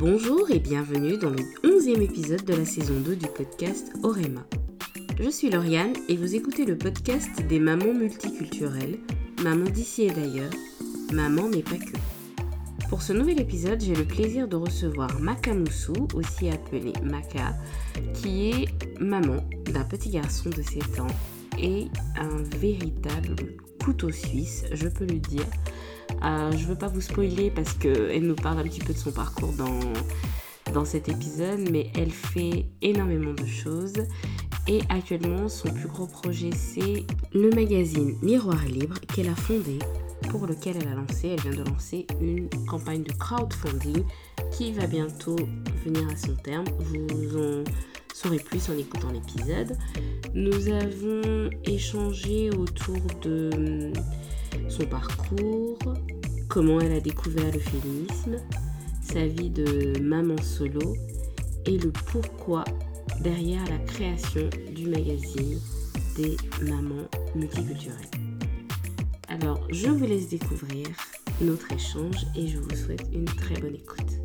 Bonjour et bienvenue dans le 11e épisode de la saison 2 du podcast Orema. Je suis Lauriane et vous écoutez le podcast des mamans multiculturelles, mamans d'ici et d'ailleurs, maman mais pas que. Pour ce nouvel épisode, j'ai le plaisir de recevoir Maka Moussou, aussi appelée Maka, qui est maman d'un petit garçon de 7 ans et un véritable couteau suisse, je peux le dire. Euh, je veux pas vous spoiler parce qu'elle nous parle un petit peu de son parcours dans, dans cet épisode, mais elle fait énormément de choses. Et actuellement, son plus gros projet, c'est le magazine Miroir Libre qu'elle a fondé, pour lequel elle a lancé, elle vient de lancer une campagne de crowdfunding qui va bientôt venir à son terme. Vous en saurez plus en écoutant l'épisode. Nous avons échangé autour de son parcours, comment elle a découvert le féminisme, sa vie de maman solo et le pourquoi derrière la création du magazine des mamans multiculturelles. Alors, je vous laisse découvrir notre échange et je vous souhaite une très bonne écoute.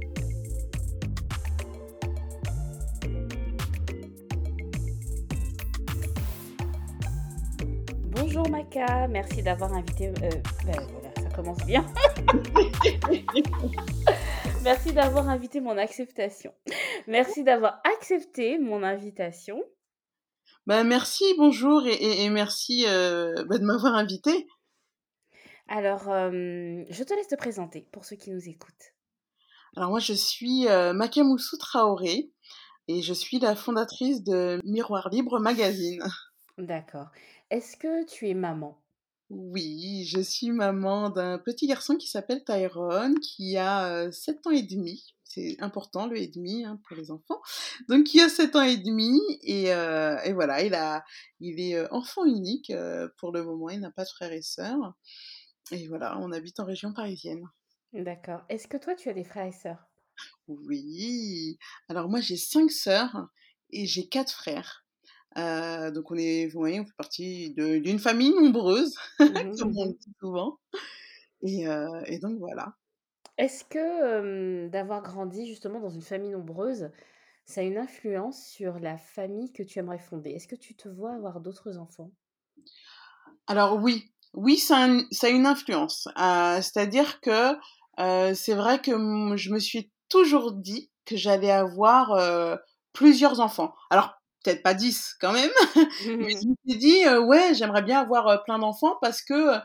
Merci d'avoir invité. Euh, ben voilà, ça commence bien. merci d'avoir invité mon acceptation. Merci d'avoir accepté mon invitation. Ben merci, bonjour et, merci euh, ben, de m'avoir invité. Alors, euh, je te laisse te présenter pour ceux qui nous écoutent. Alors moi, je suis euh, Makamoussou Traoré et je suis la fondatrice de Miroir Libre Magazine. D'accord. Est-ce que tu es maman? Oui, je suis maman d'un petit garçon qui s'appelle Tyrone, qui a 7 ans et demi. C'est important le et demi hein, pour les enfants. Donc il a 7 ans et demi et, et voilà, il, a, il est enfant unique pour le moment, il n'a pas de frères et sœurs. Et voilà, on habite en région parisienne. D'accord. Est-ce que toi, tu as des frères et sœurs? Oui. Alors moi, j'ai cinq sœurs et j'ai quatre frères. Euh, donc on est, vous voyez, on fait partie d'une famille nombreuse, mmh comme on dit souvent. Et, euh, et donc voilà. Est-ce que d'avoir grandi justement dans une famille nombreuse, ça a une influence sur la famille que tu aimerais fonder? Est-ce que tu te vois avoir d'autres enfants? Alors oui, oui, ça a, une influence. Euh, c'est-à-dire que c'est vrai que je me suis toujours dit que j'allais avoir plusieurs enfants. Alors, peut-être pas dix quand même, mais je me suis dit, ouais, j'aimerais bien avoir plein d'enfants parce que,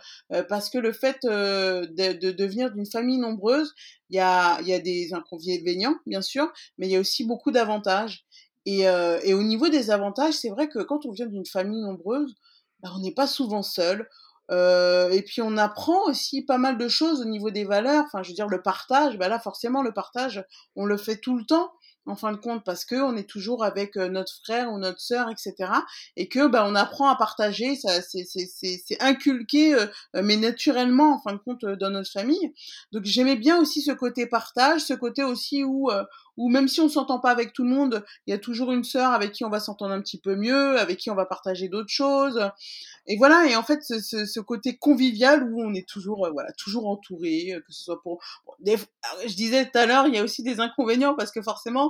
parce que le fait de, de, devenir d'une famille nombreuse, il y a, y a des inconvénients, bien sûr, mais il y a aussi beaucoup d'avantages. Et, et au niveau des avantages, c'est vrai que quand on vient d'une famille nombreuse, bah, on n'est pas souvent seul. Euh, et puis on apprend aussi pas mal de choses au niveau des valeurs. Enfin, je veux dire, le partage, bah là forcément le partage, on le fait tout le temps en fin de compte parce que on est toujours avec euh, notre frère ou notre sœur, etc. Et que bah on apprend à partager, ça c'est c'est inculqué, euh, mais naturellement en fin de compte dans notre famille. Donc j'aimais bien aussi ce côté partage, ce côté aussi où ou même si on s'entend pas avec tout le monde, il y a toujours une sœur avec qui on va s'entendre un petit peu mieux, avec qui on va partager d'autres choses. Et voilà, et en fait, ce, ce, ce côté convivial où on est toujours, euh, voilà, toujours entouré, euh, que ce soit pour. je disais tout à l'heure, il y a aussi des inconvénients parce que forcément,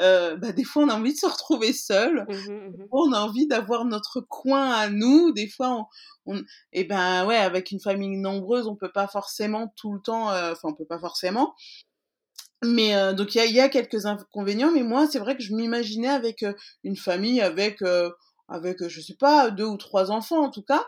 euh, bah, des fois, on a envie de se retrouver seul. Mmh mmh on a envie d'avoir notre coin à nous. Des fois, on, on, et eh ben ouais, avec une famille nombreuse, on peut pas forcément tout le temps. Euh, enfin, on peut pas forcément. Mais euh, donc il y a, y a, quelques inconvénients, mais moi c'est vrai que je m'imaginais avec une famille avec avec je sais pas deux ou trois enfants en tout cas.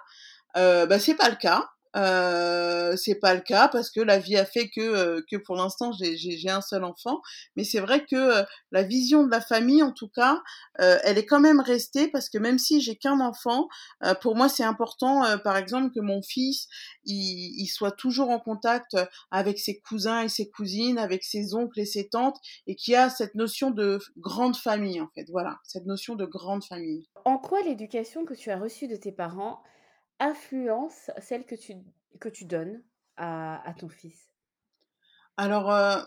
Bah c'est pas le cas. Euh, c'est pas le cas parce que la vie a fait que euh, que pour l'instant j'ai un seul enfant. Mais c'est vrai que euh, la vision de la famille en tout cas elle est quand même restée parce que même si j'ai qu'un enfant pour moi c'est important par exemple que mon fils il, il, soit toujours en contact avec ses cousins et ses cousines avec ses oncles et ses tantes et qui a cette notion de grande famille en fait. Voilà cette notion de grande famille. En quoi l'éducation que tu as reçue de tes parents influence celle que tu, que tu donnes à, à ton fils? Alors, euh,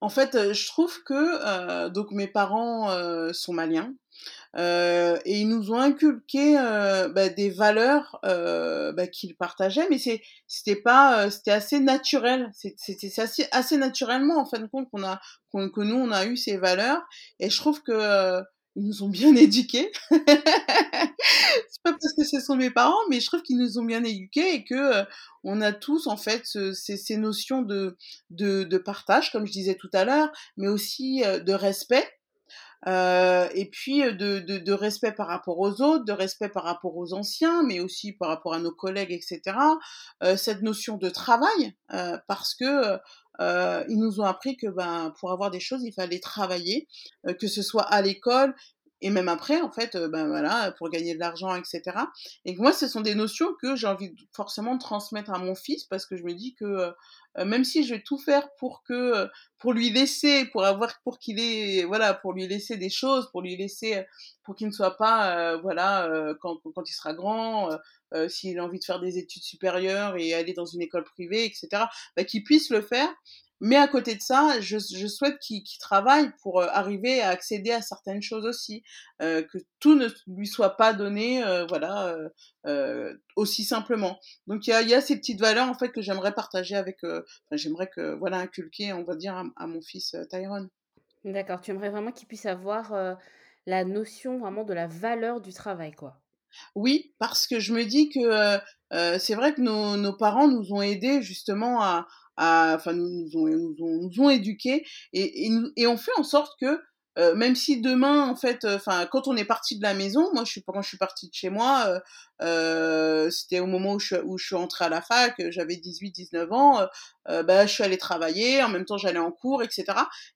En fait, je trouve que donc mes parents sont maliens. Euh, et ils nous ont inculqué euh, bah, des valeurs euh, bah, qu'ils partageaient, mais c'était pas assez naturel, c'était assez assez naturellement en fin de compte qu'on a que nous on a eu ces valeurs et je trouve que ils nous ont bien éduqués. c'est pas parce que ce sont mes parents, mais je trouve qu'ils nous ont bien éduqués et que on a tous en fait ces, notions de, de, de partage, comme je disais tout à l'heure, mais aussi de respect euh, et puis de, de, de, respect par rapport aux autres, de respect par rapport aux anciens, mais aussi par rapport à nos collègues, etc. Euh, cette notion de travail, euh, parce que euh, ils nous ont appris que ben pour avoir des choses, il fallait travailler, que ce soit à l'école et même après, en fait, ben voilà, pour gagner de l'argent, etc. Et moi, ce sont des notions que j'ai envie forcément de transmettre à mon fils parce que je me dis que même si je vais tout faire pour que, pour lui laisser, pour avoir, pour qu'il ait, voilà, pour lui laisser des choses, pour lui laisser, pour qu'il ne soit pas, voilà, quand, quand il sera grand, s'il a envie de faire des études supérieures et aller dans une école privée, etc., bah, qu'il puisse le faire mais à côté de ça, je, souhaite qu'il travaille pour euh, arriver à accéder à certaines choses aussi, euh, que tout ne lui soit pas donné, euh, voilà, euh, aussi simplement. Donc il y a, y a, ces petites valeurs en fait que j'aimerais partager avec, j'aimerais que voilà inculquer, on va dire, à, mon fils Tyrone. D'accord. Tu aimerais vraiment qu'il puisse avoir la notion vraiment de la valeur du travail, quoi. Oui, parce que je me dis que c'est vrai que nos, nos parents nous ont aidés justement à enfin nous, nous, ont, nous, ont, nous ont éduqués et, et, et fait en sorte que euh, même si demain, en fait, enfin, quand on est parti de la maison, moi, je suis quand je suis partie de chez moi, euh, euh, c'était au moment où je, où je suis entrée à la fac, j'avais 18-19 ans, bah, je suis allée travailler, en même temps, j'allais en cours, etc.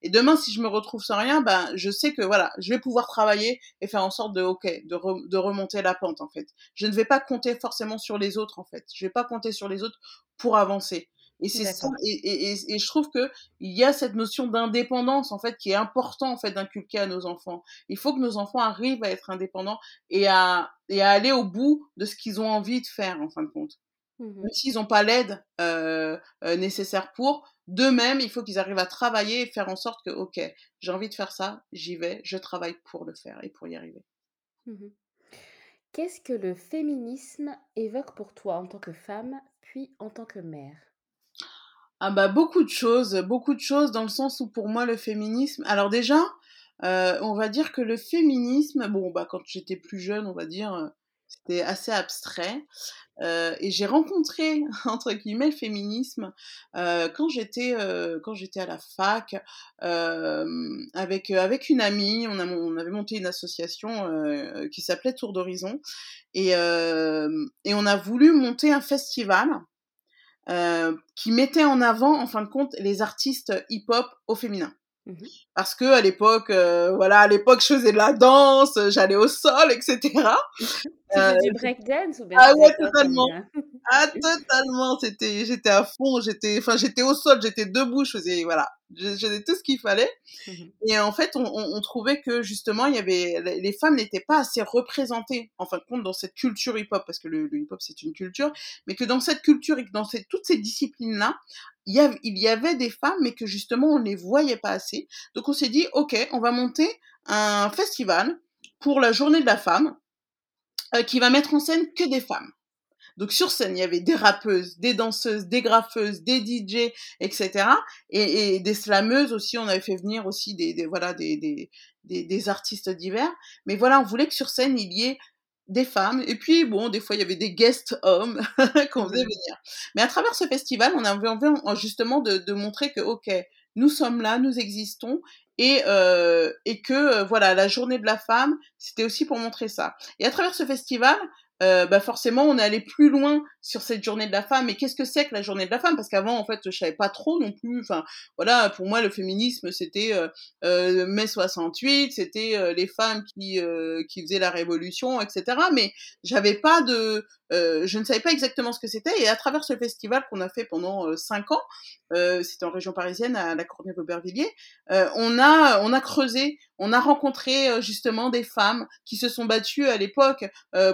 Et demain, si je me retrouve sans rien, ben, je sais que voilà, je vais pouvoir travailler et faire en sorte de, ok, de, de remonter la pente, en fait. Je ne vais pas compter forcément sur les autres, en fait. Je vais pas compter sur les autres pour avancer. Et c'est ça, et, et, et, je trouve que il y a cette notion d'indépendance en fait qui est important en fait d'inculquer à nos enfants. Il faut que nos enfants arrivent à être indépendants et à et à aller au bout de ce qu'ils ont envie de faire en fin de compte. Mmh Même s'ils n'ont pas l'aide euh, euh, nécessaire pour, d'eux-mêmes, il faut qu'ils arrivent à travailler et faire en sorte que, ok, j'ai envie de faire ça, j'y vais, je travaille pour le faire et pour y arriver. Mmh Qu'est-ce que le féminisme évoque pour toi en tant que femme, puis en tant que mère? Ah bah beaucoup de choses, beaucoup de choses dans le sens où pour moi le féminisme. Alors déjà, euh, on va dire que le féminisme, bon bah quand j'étais plus jeune, on va dire, euh, c'était assez abstrait. Euh, et j'ai rencontré entre guillemets le féminisme euh, quand j'étais quand j'étais à la fac avec avec une amie. On, on avait monté une association qui s'appelait Tour d'horizon et et on a voulu monter un festival qui mettait en avant, en fin de compte, les artistes hip-hop au féminin. Mmh Parce que à l'époque, euh, voilà, à l'époque, je faisais de la danse, j'allais au sol, etc. Tu euh, du breakdance ou bien Ah ouais, totalement. ah totalement. C'était, j'étais à fond, j'étais, enfin, j'étais au sol, j'étais debout, je faisais, voilà, je, faisais tout ce qu'il fallait. Mmh Et en fait, on, on, trouvait que justement, il y avait, les femmes n'étaient pas assez représentées, en fin de compte, dans cette culture hip-hop, parce que le, le hip-hop c'est une culture, mais que dans cette culture et que dans cette, toutes ces disciplines-là, il y, avait, il y avait des femmes, mais que justement, on ne les voyait pas assez. Donc, on s'est dit, ok, on va monter un festival pour la journée de la femme euh, qui va mettre en scène que des femmes. Donc sur scène, il y avait des rappeuses, des danseuses, des graffeuses, des DJ, etc. Et, et des slameuses aussi. On avait fait venir aussi des, des voilà des, des, des, des, artistes divers. Mais voilà, on voulait que sur scène il y ait des femmes. Et puis bon, des fois il y avait des guest hommes qu'on faisait venir. Mais à travers ce festival, on avait envie justement de, de montrer que ok, nous sommes là, nous existons et, euh, et que euh, voilà la journée de la femme c'était aussi pour montrer ça. Et à travers ce festival euh, bah forcément on est allé plus loin sur cette journée de la femme. Mais qu'est-ce que c'est que la journée de la femme? Parce qu'avant en fait je savais pas trop non plus. Enfin voilà pour moi le féminisme c'était euh, euh mai 68 c'était euh, les femmes qui euh, qui faisaient la révolution etc mais j'avais pas de je ne savais pas exactement ce que c'était. Et à travers ce festival qu'on a fait pendant cinq ans c'était en région parisienne à la Courneuve-Aubervilliers on a on a creusé on a rencontré justement des femmes qui se sont battues à l'époque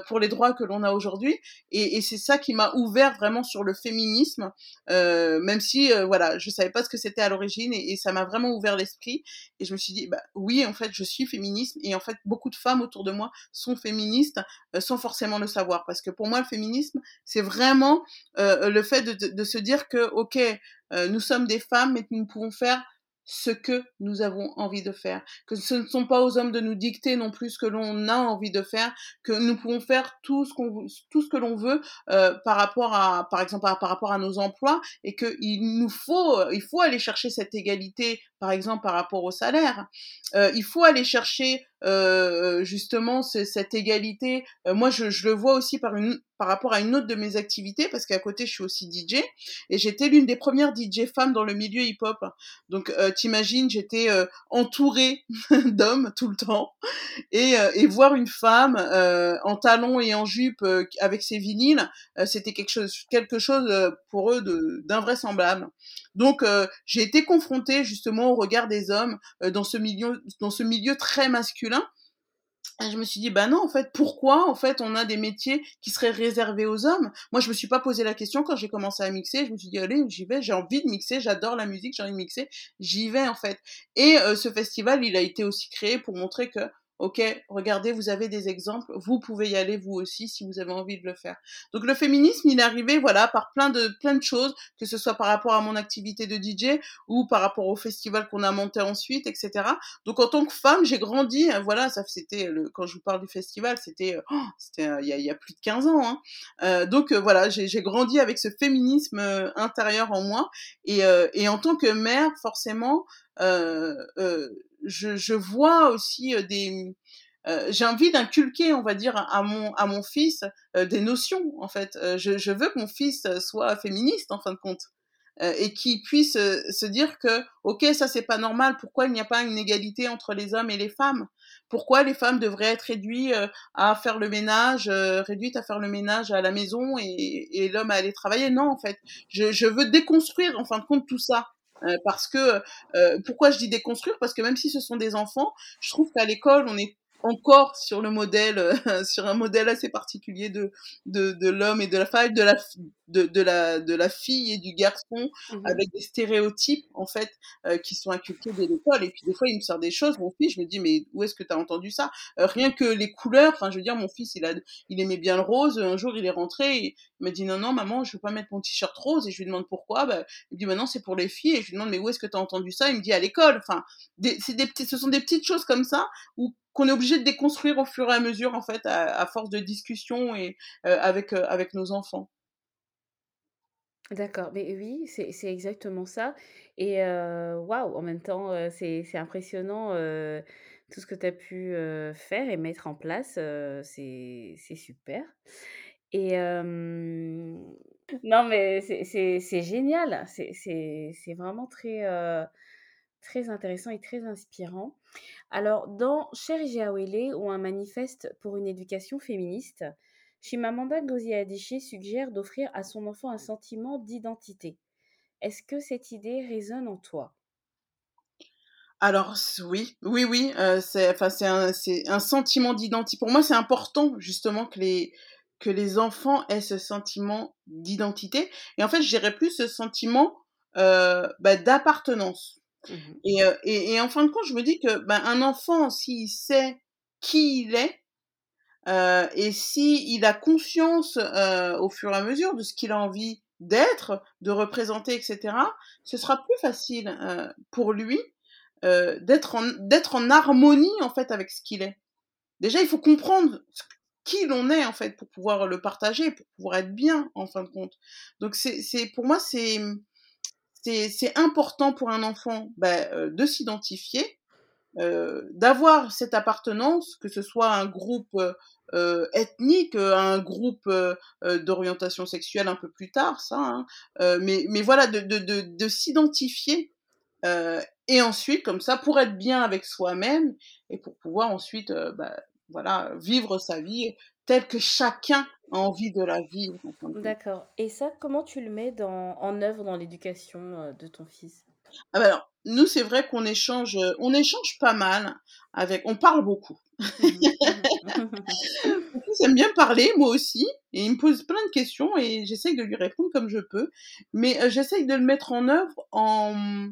pour les droits que l'on a aujourd'hui. Et, c'est ça qui m'a ouvert vraiment sur le féminisme, euh, même si euh, voilà, je savais pas ce que c'était à l'origine et, ça m'a vraiment ouvert l'esprit. Et je me suis dit, bah oui, en fait, je suis féministe et en fait, beaucoup de femmes autour de moi sont féministes euh, sans forcément le savoir, parce que pour moi, le féminisme, c'est vraiment euh, le fait de, de, se dire que ok, nous sommes des femmes, mais nous pouvons faire ce que nous avons envie de faire, que ce ne sont pas aux hommes de nous dicter non plus ce que l'on a envie de faire, que nous pouvons faire tout ce qu'on tout ce que l'on veut euh, par rapport à par exemple par, rapport à nos emplois et que il nous faut il faut aller chercher cette égalité par exemple par rapport au salaire. Euh, il faut aller chercher euh, justement cette égalité. Euh, moi, je, je, le vois aussi par une par rapport à une autre de mes activités parce qu'à côté, je suis aussi DJ et j'étais l'une des premières DJ femmes dans le milieu hip-hop. Donc, euh, t'imagines, j'étais euh, entourée d'hommes tout le temps et, euh, et voir une femme en talons et en jupe avec ses vinyles, c'était quelque chose quelque chose pour eux d'invraisemblable. Donc, j'ai été confrontée justement au regard des hommes dans ce milieu dans ce milieu très masculin et je me suis dit, bah non, en fait, pourquoi, en fait, on a des métiers qui seraient réservés aux hommes? Moi, je me suis pas posé la question quand j'ai commencé à mixer. Je me suis dit, allez, j'y vais, j'ai envie de mixer, j'adore la musique, j'ai envie de mixer, j'y vais, en fait. Et euh, ce festival, il a été aussi créé pour montrer que Ok, regardez, vous avez des exemples, vous pouvez y aller vous aussi si vous avez envie de le faire. Donc le féminisme, il est arrivé voilà par plein de plein de choses, que ce soit par rapport à mon activité de DJ ou par rapport au festival qu'on a monté ensuite, etc. Donc en tant que femme, j'ai grandi, hein, voilà, ça c'était le quand je vous parle du festival, c'était oh, c'était euh, il y, a, y, a, plus de 15 ans. Hein. Euh, donc euh, voilà, j'ai grandi avec ce féminisme euh, intérieur en moi et, euh, et en tant que mère, forcément. Euh, je, vois aussi des euh, j'ai envie d'inculquer, on va dire, à mon à mon fils euh, des notions. En fait, euh, je, veux que mon fils soit féministe en fin de compte et qu'il puisse se dire que ok, ça c'est pas normal. Pourquoi il n'y a pas une égalité entre les hommes et les femmes? Pourquoi les femmes devraient être réduites à faire le ménage, réduites à faire le ménage à la maison et, l'homme à aller travailler? Non, en fait, je veux déconstruire en fin de compte tout ça. Euh, parce que euh, pourquoi je dis déconstruire? Parce que même si ce sont des enfants, je trouve qu'à l'école on est encore sur le modèle, euh, sur un modèle assez particulier de, de, de l'homme et de la femme, de la, de, de, la, de la fille et du garçon, mmh. avec des stéréotypes, en fait, euh, qui sont inculqués dès l'école. Et puis, des fois, il me sort des choses, mon fils, je me dis, mais où est-ce que tu as entendu ça? Euh, Rien que les couleurs, enfin, je veux dire, mon fils, il, a, il aimait bien le rose. Un jour, il est rentré, et il m'a dit, non, non, maman, je veux pas mettre mon t-shirt rose. Et je lui demande pourquoi. Bah, il me dit, bah non, c'est pour les filles. Et je lui demande, mais où est-ce que tu as entendu ça? Il me dit, à l'école. Enfin, des, des, ce sont des petites choses comme ça, où qu'on est obligé de déconstruire au fur et à mesure en fait à, force de discussion et euh, avec euh, avec nos enfants. D'accord, mais oui, c'est exactement ça et waouh, en même temps, c'est impressionnant, tout ce que tu as pu, faire et mettre en place, c'est super et non mais c'est génial, c'est vraiment très, très intéressant et très inspirant. Alors, dans Cher Jiawele ou un manifeste pour une éducation féministe, Chimamanda Ngozi Adichie suggère d'offrir à son enfant un sentiment d'identité. Est-ce que cette idée résonne en toi? Alors oui, oui, oui, euh, c'est enfin un sentiment d'identité. Pour moi, c'est important justement que les que les enfants aient ce sentiment d'identité. Et en fait, je dirais plus ce sentiment euh, bah, d'appartenance. Mmh et, et, en fin de compte, je me dis que ben, un enfant, s'il sait qui il est, et s'il il a conscience au fur et à mesure de ce qu'il a envie d'être, de représenter, etc., ce sera plus facile pour lui d'être en, en harmonie en fait avec ce qu'il est. Déjà, il faut comprendre qui l'on est en fait pour pouvoir le partager, pour pouvoir être bien en fin de compte. Donc c'est, pour moi c'est c'est important pour un enfant bah, euh, de s'identifier, euh, d'avoir cette appartenance, que ce soit un groupe euh, ethnique, un groupe euh, d'orientation sexuelle un peu plus tard, ça, hein, euh, mais, mais voilà, de, de, de, de s'identifier et ensuite, comme ça, pour être bien avec soi-même et pour pouvoir ensuite bah, voilà, vivre sa vie telle que chacun a envie de la vivre. D'accord. Et ça, comment tu le mets dans, en œuvre dans l'éducation euh, de ton fils? Ah ben alors, nous, c'est vrai qu'on échange, on échange pas mal avec, on parle beaucoup. Mmh fils aime bien parler, moi aussi, et il me pose plein de questions et j'essaye de lui répondre comme je peux, mais euh, j'essaye de le mettre en œuvre en,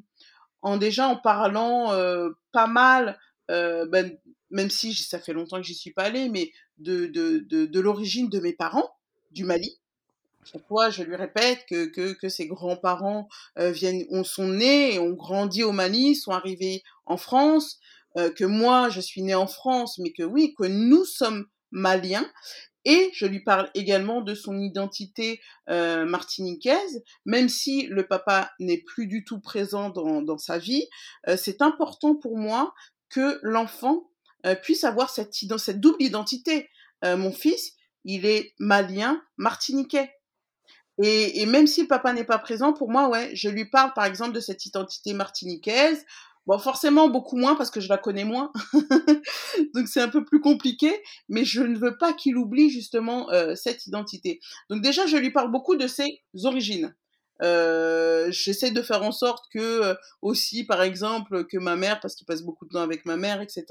en déjà en parlant euh, pas mal, euh, ben, même si ça fait longtemps que j'y suis pas allée, mais de, de, de, l'origine de mes parents, du Mali. Chaque fois, je lui répète que, que, ses grands-parents euh, viennent, on sont nés et ont grandi au Mali, sont arrivés en France, euh, que moi, je suis née en France, mais que oui, que nous sommes maliens. Et je lui parle également de son identité euh, martiniquaise, même si le papa n'est plus du tout présent dans, dans sa vie. C'est important pour moi que l'enfant euh, puisse avoir cette, double identité. Euh, mon fils, il est malien, martiniquais. Et, et, même si le papa n'est pas présent, pour moi, ouais, je lui parle par exemple de cette identité martiniquaise, Bon, forcément, beaucoup moins parce que je la connais moins. Donc, c'est un peu plus compliqué, mais je ne veux pas qu'il oublie justement euh, cette identité. Donc, déjà, je lui parle beaucoup de ses origines. Euh, j'essaie de faire en sorte que euh, aussi, par exemple, que ma mère, parce qu'il passe beaucoup de temps avec ma mère, etc.,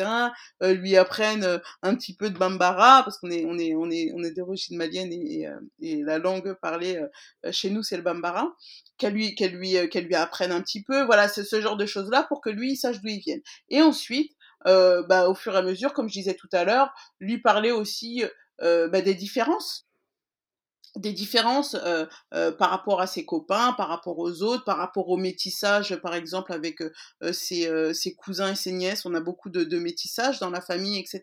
euh, lui apprenne euh, un petit peu de bambara, parce qu'on est on est on est on est d'origine malienne et, et, euh, et, la langue parlée chez nous c'est le bambara, qu'elle lui qu'elle lui qu'elle lui apprenne un petit peu, voilà, c'est ce genre de choses là pour que lui il sache d'où il vient. Et ensuite, bah, au fur et à mesure, comme je disais tout à l'heure, lui parler aussi bah, des différences des différences euh, euh, par rapport à ses copains, par rapport aux autres, par rapport au métissage, par exemple avec euh, ses, ses, cousins et ses nièces. On a beaucoup de, de métissage dans la famille, etc.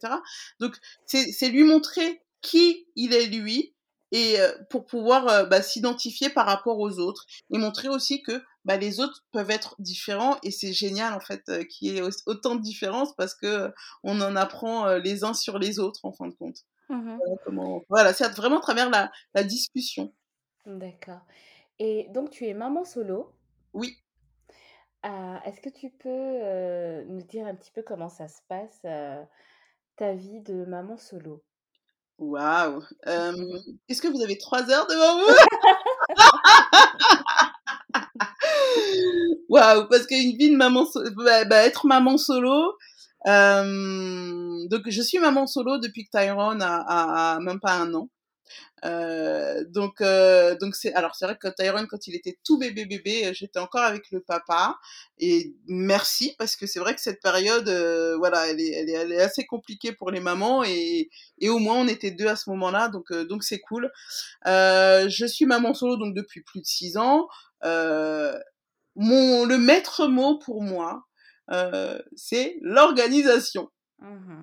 Donc c'est lui montrer qui il est lui et pour pouvoir bah, s'identifier par rapport aux autres et montrer aussi que bah, les autres peuvent être différents et c'est génial en fait qu'il y ait autant de différences parce que on en apprend les uns sur les autres en fin de compte. Mmh voilà, comment... voilà c'est vraiment à travers la, la discussion. D'accord. Et donc, tu es maman solo Oui. Euh, Est-ce que tu peux euh, nous dire un petit peu comment ça se passe, euh, ta vie de maman solo? Waouh Est-ce que vous avez trois heures devant vous? Waouh Parce qu'une vie de maman, bah, bah, être maman solo, euh, donc je suis maman solo depuis que Tyrone a, a, a même pas un an. Euh, donc euh, donc c'est alors c'est vrai que Tyrone quand il était tout bébé bébé j'étais encore avec le papa. Et merci parce que c'est vrai que cette période euh, voilà elle est, elle est, elle est assez compliquée pour les mamans et et au moins on était deux à ce moment-là donc euh, donc c'est cool. Euh, je suis maman solo donc depuis plus de six ans. Mon le maître mot pour moi euh, c'est l'organisation. Mmh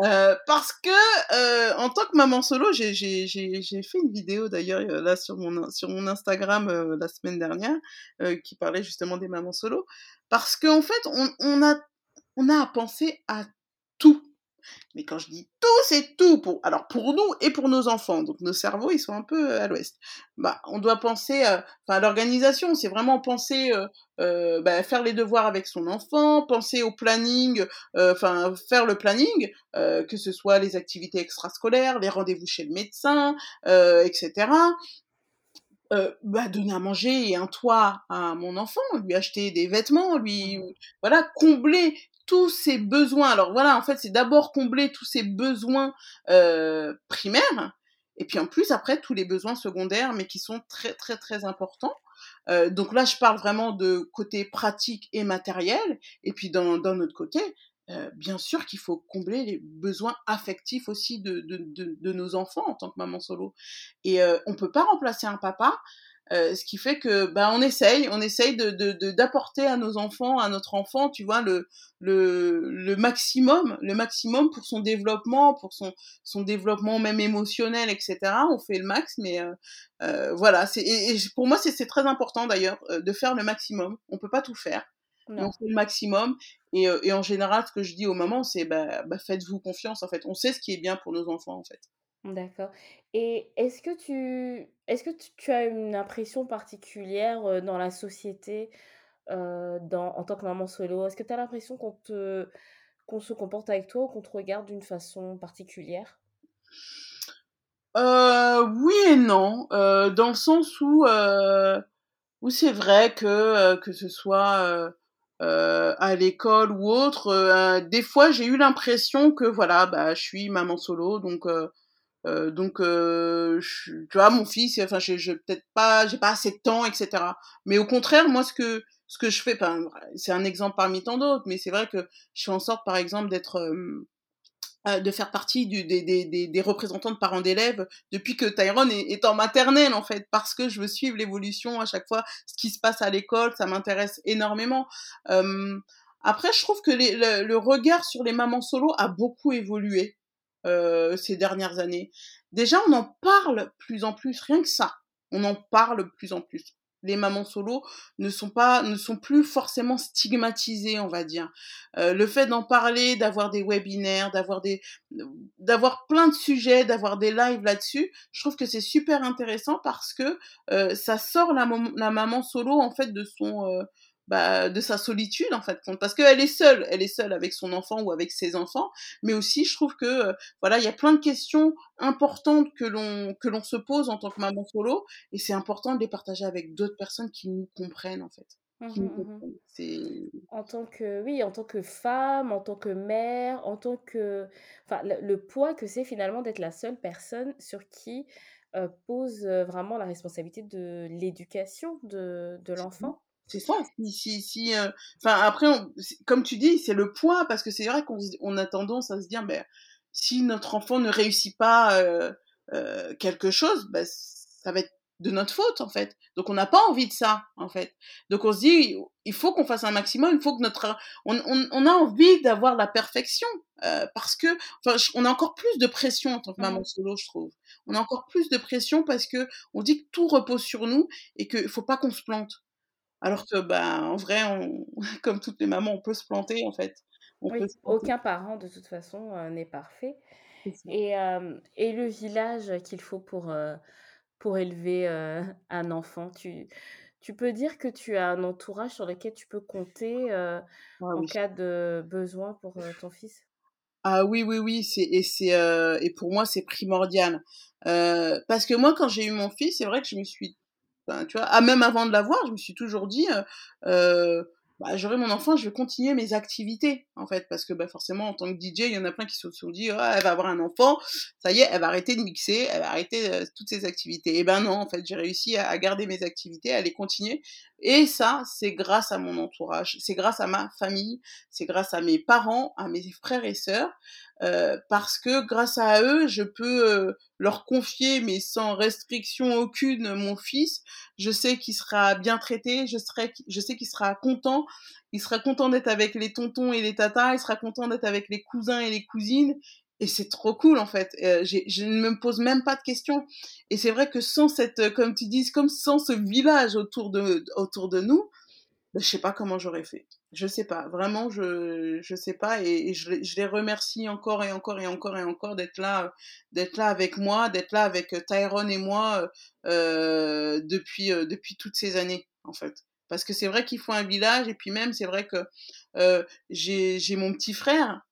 euh, parce que euh, en tant que maman solo, j'ai fait une vidéo d'ailleurs là sur mon sur mon Instagram euh, la semaine dernière euh, qui parlait justement des mamans solo. Parce qu'en en fait, on, on, a on a à penser à tout. Mais quand je dis tout, c'est tout pour alors pour nous et pour nos enfants. Donc nos cerveaux, ils sont un peu à l'ouest. Bah, on doit penser euh, enfin l'organisation, c'est vraiment penser euh, euh, bah, faire les devoirs avec son enfant, penser au planning, euh, enfin faire le planning, euh, que ce soit les activités extrascolaires, les rendez-vous chez le médecin, etc. Euh, bah, donner à manger et un toit à mon enfant, lui acheter des vêtements, lui, mmh. voilà, combler tous ses besoins. Alors voilà, en fait, c'est d'abord combler tous ses besoins euh, primaires, et puis en plus, après, tous les besoins secondaires, mais qui sont très, très, très importants. Euh, donc là, je parle vraiment de côté pratique et matériel, et puis d'un autre côté, euh, bien sûr qu'il faut combler les besoins affectifs aussi de, de, de, de, nos enfants en tant que maman solo. Et euh, on peut pas remplacer un papa, euh, ce qui fait que bah, on essaye, on essaye de, d'apporter à nos enfants, à notre enfant, tu vois, le, le, le maximum, le maximum pour son développement, pour son, son développement même émotionnel, etc. On fait le max, mais euh, euh, voilà. C'est, et, et, pour moi, c'est, très important d'ailleurs de faire le maximum. On peut pas tout faire. Non. On fait le maximum. Et, et, en général, ce que je dis aux mamans, c'est bah, bah, faites-vous confiance, en fait. On sait ce qui est bien pour nos enfants, en fait. D'accord. Et est-ce que tu as une impression particulière, dans la société, en tant que maman solo? Est-ce que tu as l'impression qu'on te qu'on se comporte avec toi ou qu'on te regarde d'une façon particulière? Oui et non, dans le sens où, c'est vrai que, que ce soit, à l'école ou autre, des fois j'ai eu l'impression que voilà, bah, je suis maman solo donc Euh, donc, euh, tu vois, mon fils, enfin, je, je peut-être pas, j'ai pas assez de temps, etc. Mais au contraire, moi, ce que ce que je fais, c'est un exemple parmi tant d'autres, mais c'est vrai que je fais en sorte, par exemple, d'être euh, de faire partie du, des, des, des, représentants de parents d'élèves depuis que Tyrone est, en maternelle en fait parce que je veux suivre l'évolution à chaque fois ce qui se passe à l'école ça m'intéresse énormément après je trouve que le, le, regard sur les mamans solo a beaucoup évolué euh, ces dernières années. Déjà on en parle plus en plus rien que ça. On en parle plus en plus. Les mamans solo ne sont pas ne sont plus forcément stigmatisées on va dire. Euh, le fait d'en parler d'avoir des webinaires d'avoir des d'avoir plein de sujets d'avoir des lives là-dessus je trouve que c'est super intéressant parce que euh, ça sort la, la, maman solo en fait de son euh, bah, de sa solitude en fait parce qu'elle est seule elle est seule avec son enfant ou avec ses enfants mais aussi je trouve que euh, voilà il y a plein de questions importantes que l'on que l'on se pose en tant que maman solo et c'est important de les partager avec d'autres personnes qui nous comprennent en fait. Mmh mmh en tant que oui en tant que femme en tant que mère en tant que enfin le, poids que c'est finalement d'être la seule personne sur qui euh, pose euh, vraiment la responsabilité de l'éducation de, de l'enfant c'est ça. Si, si, si, euh, enfin, après, comme tu dis, c'est le poids, parce que c'est vrai qu'on on a tendance à se dire, ben, si notre enfant ne réussit pas euh, euh, quelque chose, ben, ça va être de notre faute, en fait. Donc, on n'a pas envie de ça, en fait. Donc, on se dit, il faut qu'on fasse un maximum, il faut que notre. On, on, on a envie d'avoir la perfection, euh, parce que, enfin, on a encore plus de pression en tant que maman mmh. solo, je trouve. On a encore plus de pression parce que on dit que tout repose sur nous et qu'il faut pas qu'on se plante. Alors que, ben, en vrai, on, comme toutes les mamans, on peut se planter, en fait. oui, aucun parent, de toute façon, euh, n'est parfait. Et, euh, et, le village qu'il faut pour, euh, pour élever un enfant, tu, tu peux dire que tu as un entourage sur lequel tu peux compter ah en cas de besoin pour ton fils? Ah oui, oui, oui, c'est et c'est et pour moi c'est primordial. Parce que moi quand j'ai eu mon fils, c'est vrai que je me suis tu vois, ah, même avant de l'avoir, je me suis toujours dit, euh, euh bah, j'aurai mon enfant, je vais continuer mes activités, en fait, parce que bah, forcément, en tant que DJ, il y en a plein qui se sont dit, ah, elle va avoir un enfant, ça y est, elle va arrêter de mixer, elle va arrêter euh, toutes ses activités. Et ben non, en fait, j'ai réussi à, garder mes activités, à les continuer. Et ça, c'est grâce à mon entourage, c'est grâce à ma famille, c'est grâce à mes parents, à mes frères et sœurs, euh, parce que grâce à eux, je peux euh, leur confier, mais sans restriction aucune, mon fils. Je sais qu'il sera bien traité, je, je sais qu'il sera content, il sera content d'être avec les tontons et les tatas, il sera content d'être avec les cousins et les cousines. Et c'est trop cool en fait. Euh, je ne me pose même pas de questions. Et c'est vrai que sans cette, comme tu dis, comme sans ce village autour de, autour de nous, ben, je sais pas comment j'aurais fait. Je sais pas, vraiment, je je sais pas et, je, je, les remercie encore et encore et encore et encore d'être là, d'être là avec moi, d'être là avec euh, Tyrone et moi euh, depuis euh, depuis toutes ces années en fait. Parce que c'est vrai qu'il faut un village et puis même c'est vrai que euh, j'ai mon petit frère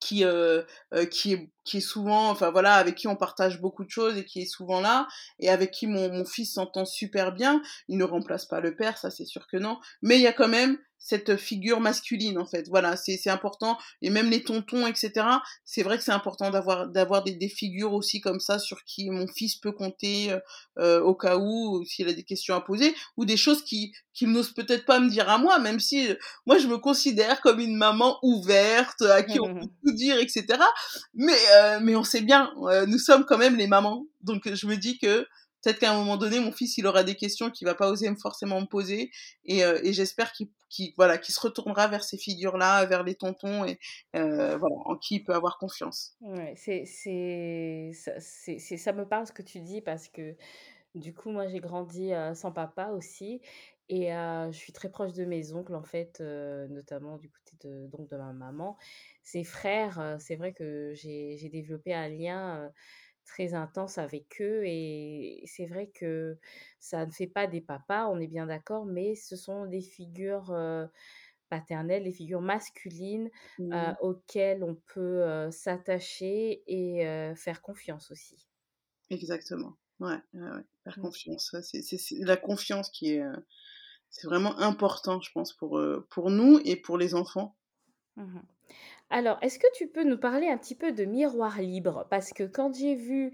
qui euh, euh, qui est qui est souvent enfin voilà avec qui on partage beaucoup de choses et qui est souvent là et avec qui mon, mon fils s'entend super bien. Il ne remplace pas le père ça c'est sûr que non. Mais il y a quand même cette figure masculine en fait. Voilà c'est important. Et même les tontons etc c'est vrai que c'est important d'avoir d'avoir des, des figures aussi comme ça sur qui mon fils peut compter euh, euh au cas où s'il a des questions à poser ou des choses qui qu'il n'ose peut-être pas me dire à moi même si euh, moi je me considère comme une maman ouverte à qui on peut tout dire etc mais euh, mais on sait bien nous sommes quand même les mamans. Donc je me dis que peut-être qu'à un moment donné, mon fils, il aura des questions qu'il va pas oser forcément me poser, et, euh, j'espère qu'il se retournera vers ces figures-là, vers les tontons, et euh, voilà, en qui il peut avoir confiance. Ouais, c'est ça, ça me parle ce que tu dis parce que du coup, moi, j'ai grandi euh, sans papa aussi, et je suis très proche de mes oncles en fait, notamment du côté de donc de ma maman. Ses frères, c'est vrai que j'ai développé un lien très intense avec eux et c'est vrai que ça ne fait pas des papas, on est bien d'accord, mais ce sont des figures paternelles, des figures masculines mmh. auxquelles on peut s'attacher et faire confiance aussi. Exactement, ouais, ouais, faire mmh. confiance. c'est la confiance qui est, c'est vraiment important, je pense, pour, pour nous et pour les enfants. Mmh Alors, est-ce que tu peux nous parler un petit peu de miroir libre? Parce que quand j'ai vu,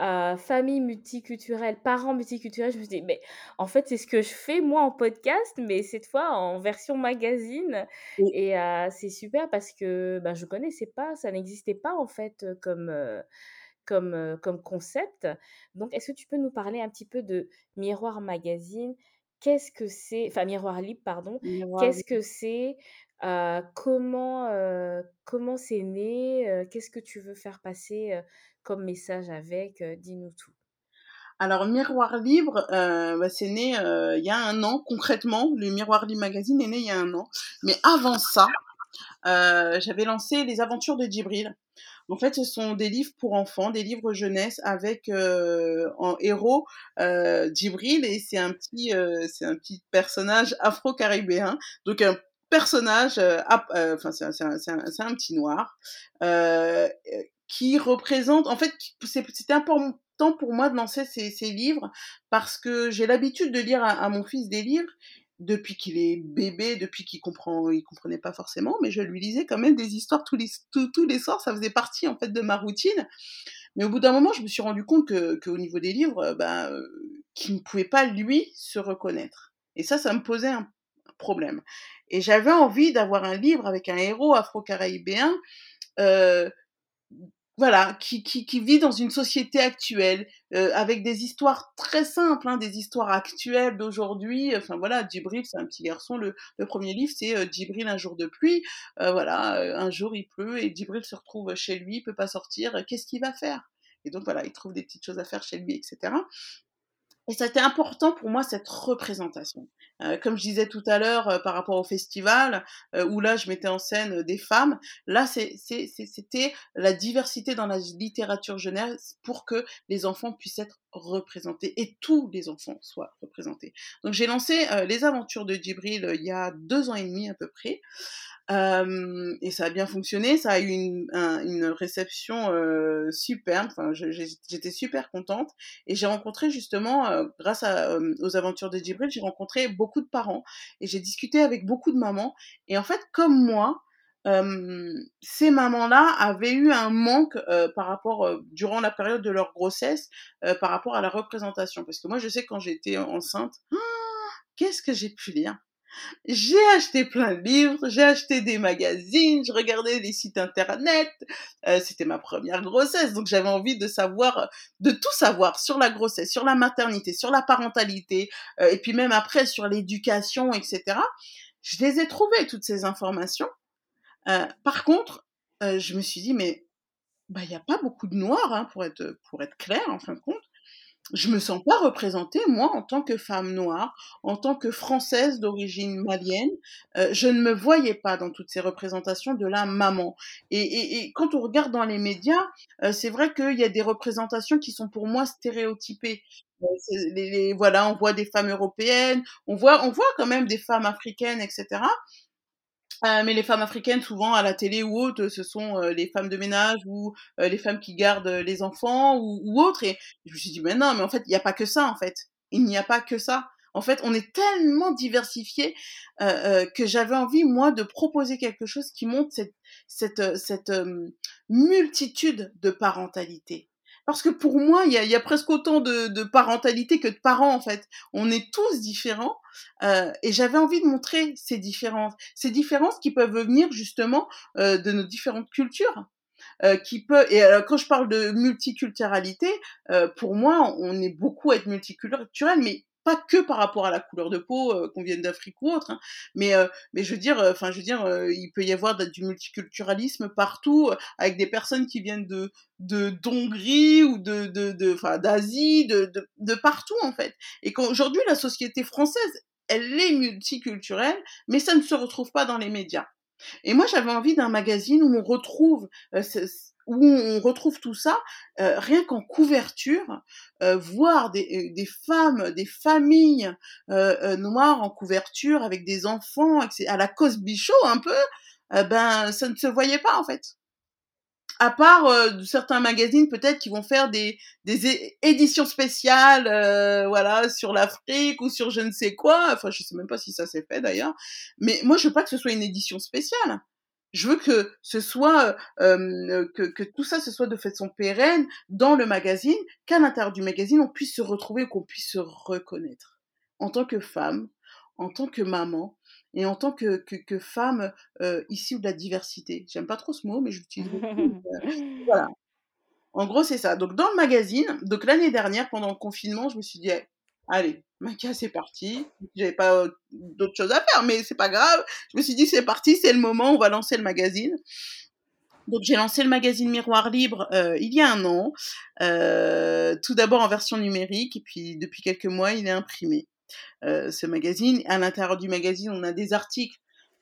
heu, famille multiculturelle, parents multiculturels, je me suis dit: «Mais en fait, c'est ce que je fais moi en podcast, mais cette fois en version magazine» Oui. et heu, c'est super parce que, bah, je connaissais pas, ça n'existait pas en fait, heu, comme, heu, comme, heu, comme concept. Donc est-ce que tu peux nous parler un petit peu de Miroir Magazine? Qu'est-ce que c'est enfin Miroir Libre, pardon. Miroir Qu'est-ce que c'est? Comment, comment c'est né? Qu'est-ce que tu veux faire passer, comme message avec? Dis-nous tout. Alors Miroir Libre, bah, c'est né, il y a un an concrètement. Le Miroir Libre magazine est né il y a un an. Mais avant ça, j'avais lancé Les Aventures de Djibril. En fait, ce sont des livres pour enfants, des livres jeunesse avec, en héros, Djibril et c'est un petit, c'est un petit personnage afro-caribéen. Donc un personnage, heu, ap heu, enfin c'est un petit noir, heu, qui représente en fait, c'était important pour moi de lancer ces livres parce que j'ai l'habitude de lire à mon fils des livres depuis qu'il est bébé, depuis qu'il comprend il comprenait pas forcément, mais je lui lisais quand même des histoires tous les tous les soirs, ça faisait partie en fait de ma routine. Mais au bout d'un moment, je me suis rendu compte que qu'au niveau des livres, bah, qu'il ne pouvait pas lui se reconnaître. Et ça, ça me posait un problème et j'avais envie d'avoir un livre avec un héros afro-caribéen, heu, voilà, qui vit dans une société actuelle, heu, avec des histoires très simples, hein, des histoires actuelles d'aujourd'hui. Enfin voilà, Djibril, c'est un petit garçon. Le 1er livre, c'est, heu, Djibril un jour de pluie. Voilà, un jour il pleut et Djibril se retrouve chez lui, il peut pas sortir. Qu'est-ce qu'il va faire? Et donc voilà, il trouve des petites choses à faire chez lui et cetera. Et ça a été important pour moi cette représentation. Heu, comme je disais tout à l'heure, heu, par rapport au festival, heu, où là je mettais en scène, heu, des femmes, là c'était la diversité dans la littérature jeunesse pour que les enfants puissent être représentés et tous les enfants soient représentés. Donc j'ai lancé, heu, Les Aventures de Djibril, heu, il y a 2 ans et demi à peu près. Hem et ça a bien fonctionné, ça a eu une un une réception, superbe, enfin j'étais super contente et j'ai rencontré justement, grâce aux Aventures de Djibril, j'ai rencontré beaucoup de parents et j'ai discuté avec beaucoup de mamans et en fait comme moi, hem, ces mamans-là avaient eu un manque, heu, par rapport, heu, durant la période de leur grossesse, par rapport à la représentation. Parce que moi je sais quand j'étais enceinte, qu'est-ce que j'ai pu lire? J'ai acheté plein de livres, j'ai acheté des magazines, je regardais des sites internet. Heu, c'était ma 1re grossesse, donc j'avais envie de savoir, de tout savoir sur la grossesse, sur la maternité, sur la parentalité, heu et puis même après sur l'éducation et cetera. Je les ai trouvées toutes ces informations. Heu, par contre, heu, je me suis dit: «Mais, bah, il y a pas beaucoup de noirs, hein», pour être, pour être claire en fin de compte. Je me sens pas représentée moi en tant que femme noire, en tant que française d'origine malienne. Heu, je ne me voyais pas dans toutes ces représentations de la maman et quand on regarde dans les médias, c'est vrai qu'il y a des représentations qui sont pour moi stéréotypées. Voilà, on voit des femmes européennes, on voit on voit quand même des femmes africaines et Heu, mais les femmes africaines souvent à la télé ou autres, ce sont, heu, les femmes de ménage ou, heu, les femmes qui gardent, les enfants ou autres et je me suis dit: «Mais non, mais en fait, il y a pas que ça, en fait. Il n'y a pas que ça». En fait, on est tellement heu, que j'avais envie moi de proposer quelque chose qui montre cette cette, multitude de parentalité. Parce que pour moi, il y a y a presque autant de de parentalité que de parents, en fait. On est tous différents, heu et j'avais envie de montrer ces différences. Ces différences qui peuvent venir justement, heu, de nos différentes cultures, heu, qui peut et heu, quand je parle de multiculturalité, heu, pour moi, on est beaucoup à être multiculturel, mais pas que par rapport à la couleur de peau, heu, qu'on vienne d'Afrique ou autre, hein. Mais heu, mais je veux dire, heu, enfin je veux dire, il peut y avoir du multiculturalisme partout, avec des personnes qui viennent de de d'Hongrie ou de de enfin d'Asie, de de de partout en fait et qu'aujourd'hui la société française, elle est multiculturelle, mais ça ne se retrouve pas dans les médias et moi j'avais envie d'un magazine où on retrouve, c où on retrouve tout ça, heu, rien qu'en couverture, heu, voir des, femmes, des familles, noires en couverture avec des enfants à la Cosby Show un peu, ben, ça ne se voyait pas en fait. À part, heu, certains magazines peut-être qui vont faire des éditions spéciales, heu, voilà, sur l'Afrique ou sur je ne sais quoi, enfin je sais même pas si ça s'est fait d'ailleurs. Mais moi je veux pas que ce soit une édition spéciale. je veux que ce soit euh, que, tout ça ce soit de façon pérenne dans le magazine, qu'à l'intérieur du magazine on puisse se retrouver, qu'on puisse se reconnaître en tant que femme, en tant que maman et en tant que, que, que femme euh, issue de la diversité. J'aime pas trop ce mot, mais je l'utilise beaucoup. voilà. En gros, c'est ça. Donc dans le magazine, donc l'année dernière pendant le confinement, je me suis dit allez, Maca, c'est parti. J'avais pas d'autres choses à faire, mais c'est pas grave. Je me suis dit, c'est parti, c'est le moment, on va lancer le magazine. Donc j'ai lancé le magazine Miroir Libre euh, il y a un an, euh, tout d'abord en version numérique, et puis depuis quelques mois, il est imprimé. Euh, ce magazine, à l'intérieur du magazine, on a des articles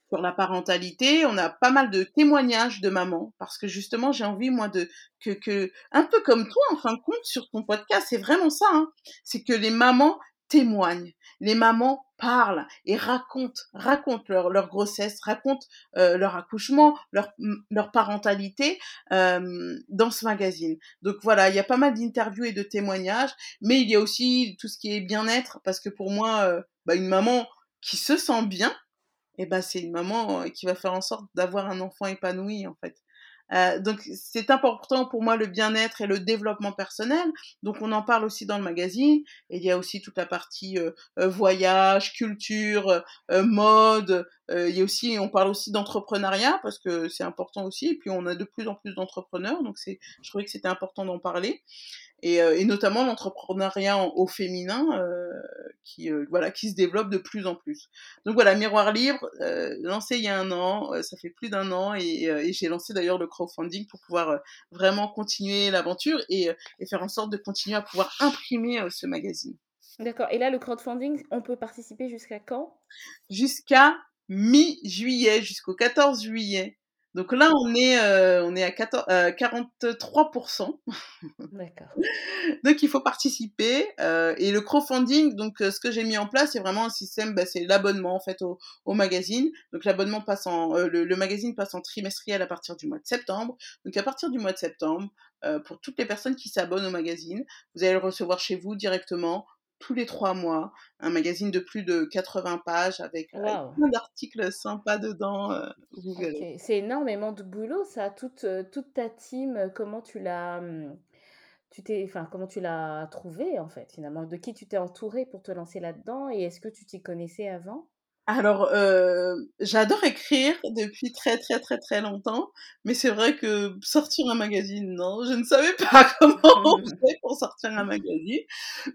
sur la parentalité, on a pas mal de témoignages de mamans parce que justement j'ai envie moi de que un peu comme toi en fin de compte sur ton podcast, c'est vraiment ça hein, c'est que les mamans témoignent, les mamans parlent et racontent racontent leur, leur grossesse, racontent euh, leur accouchement, leur leur parentalité euh, dans ce magazine. Donc voilà, il y a pas mal d'interviews et de témoignages, mais il y a aussi tout ce qui est bien-être parce que pour moi euh, bah, une maman qui se sent bien et ben c'est une maman qui va faire en sorte d'avoir un enfant épanoui en fait. Euh, donc c'est important pour moi le bien-être et le développement personnel. Donc on en parle aussi dans le magazine. Il y a aussi toute la partie euh, euh voyage, culture, euh, mode. il y a aussi, on parle aussi d'entrepreneuriat parce que c'est important aussi. Et puis on a de plus en plus d'entrepreneurs. Donc c'est, je trouvais que c'était important d'en parler et, euh, et notamment l'entrepreneuriat au féminin euh, qui euh, voilà qui se développe de plus en plus. Donc voilà, Miroir Libre lancé il y a un an, ça fait plus d'un an et, et j'ai lancé d'ailleurs le crowdfunding pour pouvoir vraiment continuer l'aventure et, et, faire en sorte de continuer à pouvoir imprimer ce magazine. D'accord. Et là, le crowdfunding, on peut participer jusqu'à quand? Jusqu'à mi-juillet, jusqu'au 14 juillet. Donc là, on est, euh, on est à 14, euh, 43%. D'accord. donc il faut participer. Euh, et le crowdfunding, donc ce que j'ai mis en place, c'est vraiment un système, bah, c'est l'abonnement en fait au, au magazine. Donc l'abonnement passe en, le, le, magazine passe en trimestriel à partir du mois de septembre. Donc à partir du mois de septembre, pour toutes les personnes qui s'abonnent au magazine, vous allez le recevoir chez vous directement tous les trois mois, un magazine de plus de 80 pages avec, wow. plein d'articles sympas dedans. Euh, okay. C'est énormément de boulot, ça. Toute, euh, toute ta team, comment tu l'as, hum, tu t'es, enfin, comment tu l'as trouvé en fait finalement? De qui tu t'es entouré pour te lancer là-dedans? Et est-ce que tu t'y connaissais avant? Alors, euh, j'adore écrire depuis très très très très longtemps, mais c'est vrai que sortir un magazine, non, je ne savais pas comment on fait pour sortir un magazine.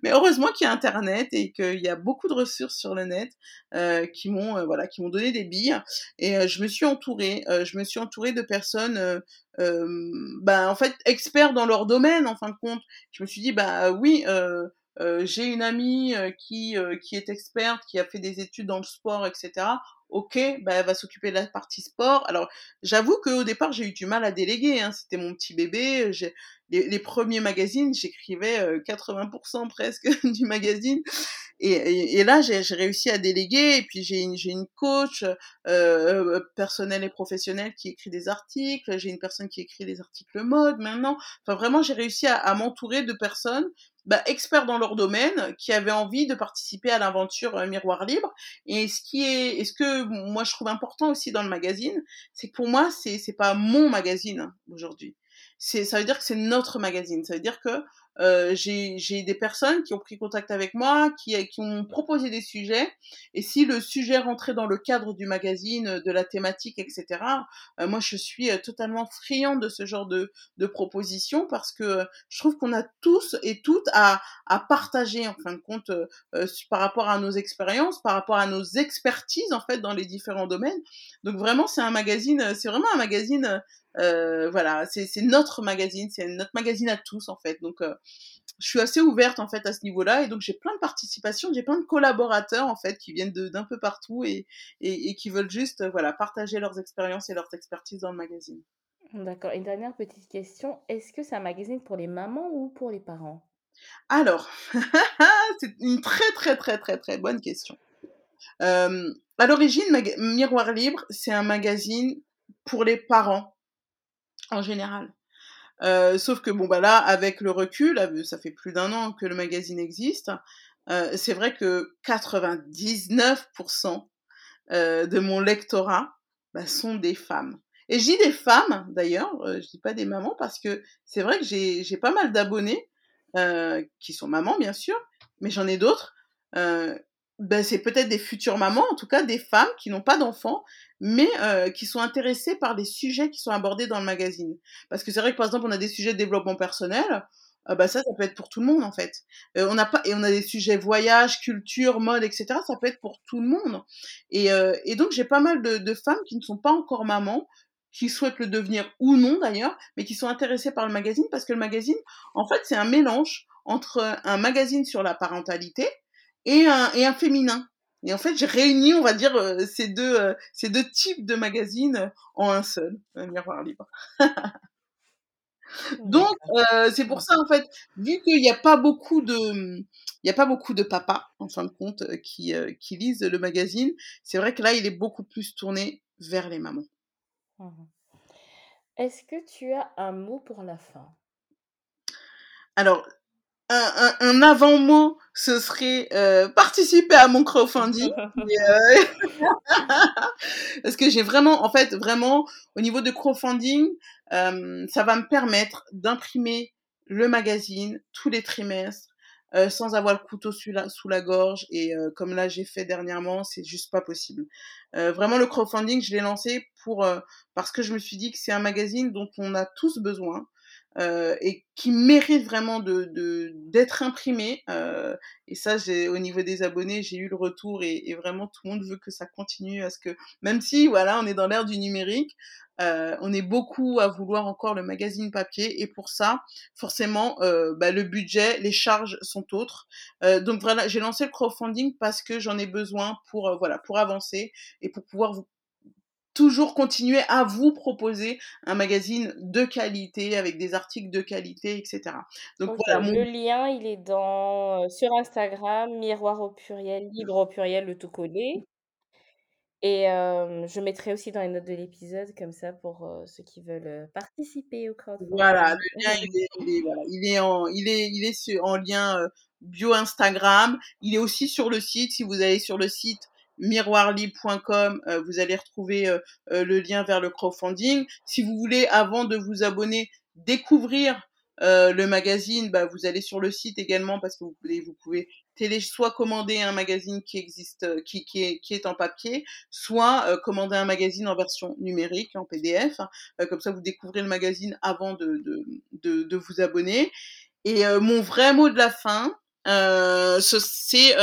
Mais heureusement qu'il y a Internet et qu'il y a beaucoup de ressources sur le net euh, qui m'ont euh, voilà qui m'ont donné des billes. Et euh, je me suis entourée, euh, je me suis entourée de personnes. ben en fait experts dans leur domaine en fin de compte je me suis dit bah oui euh, euh, j'ai une amie euh, qui, euh, qui est experte, qui a fait des études dans le sport, etc. Ok, bah, elle va s'occuper de la partie sport. Alors, j'avoue qu'au départ, j'ai eu du mal à déléguer. Hein. C'était mon petit bébé. Les, les, premiers magazines, j'écrivais 80% presque du magazine. Et, et, et là, j'ai réussi à déléguer. Et puis, j'ai une, une coach euh, personnelle et professionnelle qui écrit des articles. J'ai une personne qui écrit des articles mode maintenant. Enfin, vraiment, j'ai réussi à, à m'entourer de personnes bah, experts dans leur domaine qui avaient envie de participer à l'aventure euh, Miroir Libre. Et ce qui est, et ce que moi je trouve important aussi dans le magazine, c'est que pour moi c'est c'est pas mon magazine aujourd'hui. C'est ça veut dire que c'est notre magazine. Ça veut dire que euh, j'ai des personnes qui ont pris contact avec moi, qui, qui ont proposé des sujets, et si le sujet rentrait dans le cadre du magazine, de la thématique, etc., euh, moi je suis euh, totalement friande de ce genre de, de propositions parce que je trouve qu'on a tous et toutes à, à partager en fin de compte euh, euh, par rapport à nos expériences, par rapport à nos expertises en fait dans les différents domaines. Donc vraiment c'est un magazine, c'est vraiment un magazine euh, voilà, c'est notre magazine, c'est notre magazine à tous en fait. Donc, euh, je suis assez ouverte en fait à ce niveau-là et donc j'ai plein de participations, j'ai plein de collaborateurs en fait qui viennent d'un peu partout et, et, et, qui veulent juste voilà partager leurs expériences et leurs expertises dans le magazine. D'accord. Une dernière petite question est-ce que c'est un magazine pour les mamans ou pour les parents? Alors, c'est une très très très très très bonne question. Euh, à l'origine, Miroir Libre, c'est un magazine pour les parents en général. Euh, sauf que bon bah là, avec le recul, ça fait plus d'un an que le magazine existe. Euh, c'est vrai que 99% euh, de mon lectorat bah, sont des femmes. Et dis des femmes, d'ailleurs, euh, je dis pas des mamans, parce que c'est vrai que j'ai pas mal d'abonnés euh, qui sont mamans, bien sûr, mais j'en ai d'autres. Ben, c'est peut-être des futures mamans, en tout cas des femmes qui n'ont pas d'enfants, mais euh, qui sont intéressées par les sujets qui sont abordés dans le magazine. Parce que c'est vrai que par exemple, on a des sujets de développement personnel, euh, bah ça, ça peut être pour tout le monde en fait. Euh, on a pas et on a des sujets voyage, culture, mode, etc. Ça peut être pour tout le monde. Et, euh, et donc j'ai pas mal de, de, femmes qui ne sont pas encore mamans, qui souhaitent le devenir ou non d'ailleurs, mais qui sont intéressées par le magazine parce que le magazine, en fait, c'est un mélange entre un magazine sur la parentalité et un, et un féminin. Et en fait, j'ai réuni, on va dire, ces deux, ces deux types de magazines en un seul, un miroir libre. Donc, euh, c'est pour ça, en fait, vu qu'il n'y a pas beaucoup de, il n'y a pas beaucoup de papas, en fin de compte, euh, qui, euh, qui lisent le magazine, c'est vrai que là, il est beaucoup plus tourné vers les mamans. Mmh Est-ce que tu as un mot pour la fin? Alors, un, un, avant-mot, ce serait euh, participer à mon crowdfunding. euh... Parce que j'ai vraiment, en fait, vraiment, au niveau de crowdfunding, euh, ça va me permettre d'imprimer le magazine tous les trimestres. Euh, sans avoir le couteau sous la, sous la gorge et euh, comme là j'ai fait dernièrement c'est juste pas possible euh, vraiment le crowdfunding je l'ai lancé pour parce que je me suis dit que c'est un magazine dont on a tous besoin euh, et qui mérite vraiment de d'être imprimé. Euh, et ça, au niveau des abonnés, j'ai eu le retour et, et, vraiment tout le monde veut que ça continue que, même si voilà, on est dans l'ère du numérique, euh, on est beaucoup à vouloir encore le magazine papier et pour ça, forcément, euh, bah, le budget, les charges sont autres. Euh, donc voilà, j'ai lancé le crowdfunding parce que j'en ai besoin pour euh, voilà pour avancer et pour pouvoir vous toujours continuer à vous proposer un magazine de qualité avec des articles de qualité, etc. Donc okay. voilà. Mon... Le lien, il est dans sur Instagram, miroir au pluriel, libre au pluriel, le tout collé. Et euh, je mettrai aussi dans les notes de l'épisode, comme ça, pour euh, ceux qui veulent participer au crowdfunding. Voilà, le lien, il est, il est, voilà, il est, en, il est, il est sur, en lien euh, bio Instagram. Il est aussi sur le site. Si vous allez sur le site miroirlibre.com, euh, vous allez retrouver euh, euh, le lien vers le crowdfunding. Si vous voulez, avant de vous abonner, découvrir le magazine, bah, vous allez sur le site également parce que vous pouvez, vous pouvez télé soit commander un magazine qui existe, qui, qui, est, qui est en papier, soit commander un magazine en version numérique, en PDF. comme ça, vous découvrez le magazine avant de, de, de, de vous abonner. Et mon vrai mot de la fin, c'est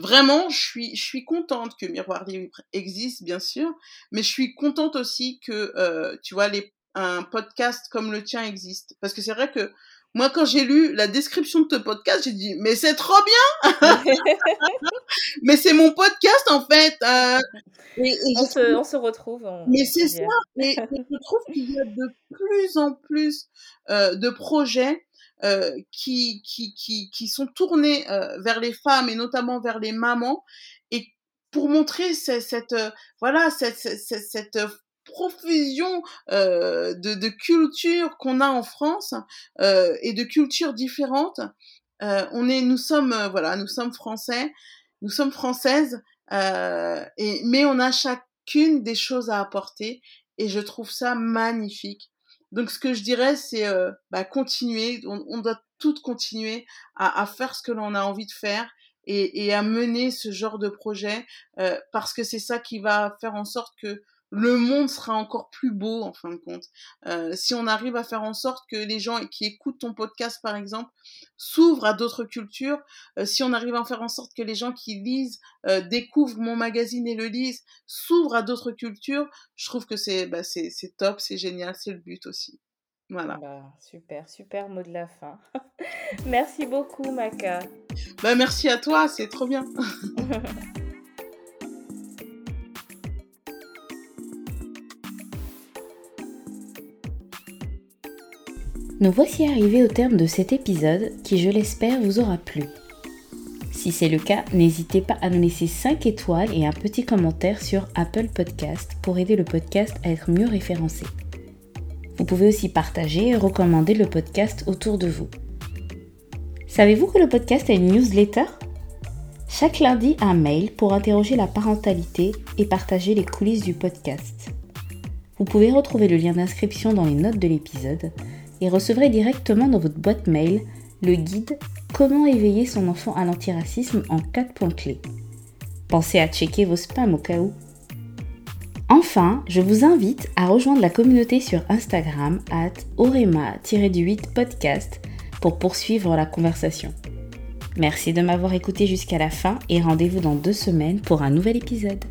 Vraiment, je suis, je suis contente que Miroir Libre existe, bien sûr, mais je suis contente aussi que, euh, tu vois, les, un podcast comme le tien existe. Parce que c'est vrai que moi, quand j'ai lu la description de ton podcast, j'ai dit, mais c'est trop bien Mais c'est mon podcast, en fait euh, et, et on, se, on, se, retrouve. Mais c'est ça Mais je trouve qu'il y a de plus en plus euh, de projets euh, qui, qui, qui, qui, sont tournés vers les femmes et notamment vers les mamans et pour montrer cette, cette voilà cette, cette, cette profusion euh, de, de culture qu'on a en France euh, et de cultures différentes. Euh, on est, nous sommes, voilà, nous sommes français, nous sommes françaises, et mais on a chacune des choses à apporter et je trouve ça magnifique. Donc, ce que je dirais, c'est euh, bah, continuer. On, doit toutes continuer à, à faire ce que l'on a envie de faire et, et, à mener ce genre de projet euh, parce que c'est ça qui va faire en sorte que le monde sera encore plus beau en fin de compte. Euh, si on arrive à faire en sorte que les gens qui écoutent ton podcast par exemple s'ouvrent à d'autres cultures, euh, si on arrive à faire en sorte que les gens qui lisent euh, découvrent mon magazine et le lisent, s'ouvrent à d'autres cultures, je trouve que c'est bah, c'est top, c'est génial, c'est le but aussi. Voilà. Bah, super, super mot de la fin. merci beaucoup Maka. Bah, merci à toi, c'est trop bien. Nous voici arrivés au terme de cet épisode qui, je l'espère, vous aura plu. Si c'est le cas, n'hésitez pas à nous laisser 5 étoiles et un petit commentaire sur Apple Podcast pour aider le podcast à être mieux référencé. Vous pouvez aussi partager et recommander le podcast autour de vous. Savez-vous que le podcast a une newsletter? Chaque lundi, un mail pour interroger la parentalité et partager les coulisses du podcast. Vous pouvez retrouver le lien d'inscription dans les notes de l'épisode et recevrez directement dans votre boîte mail le guide Comment éveiller son enfant à l'antiracisme en 4 points clés. Pensez à checker vos spams au cas où. Enfin, je vous invite à rejoindre la communauté sur Instagram at orema-8 podcast pour poursuivre la conversation. Merci de m'avoir écouté jusqu'à la fin et rendez-vous dans deux semaines pour un nouvel épisode.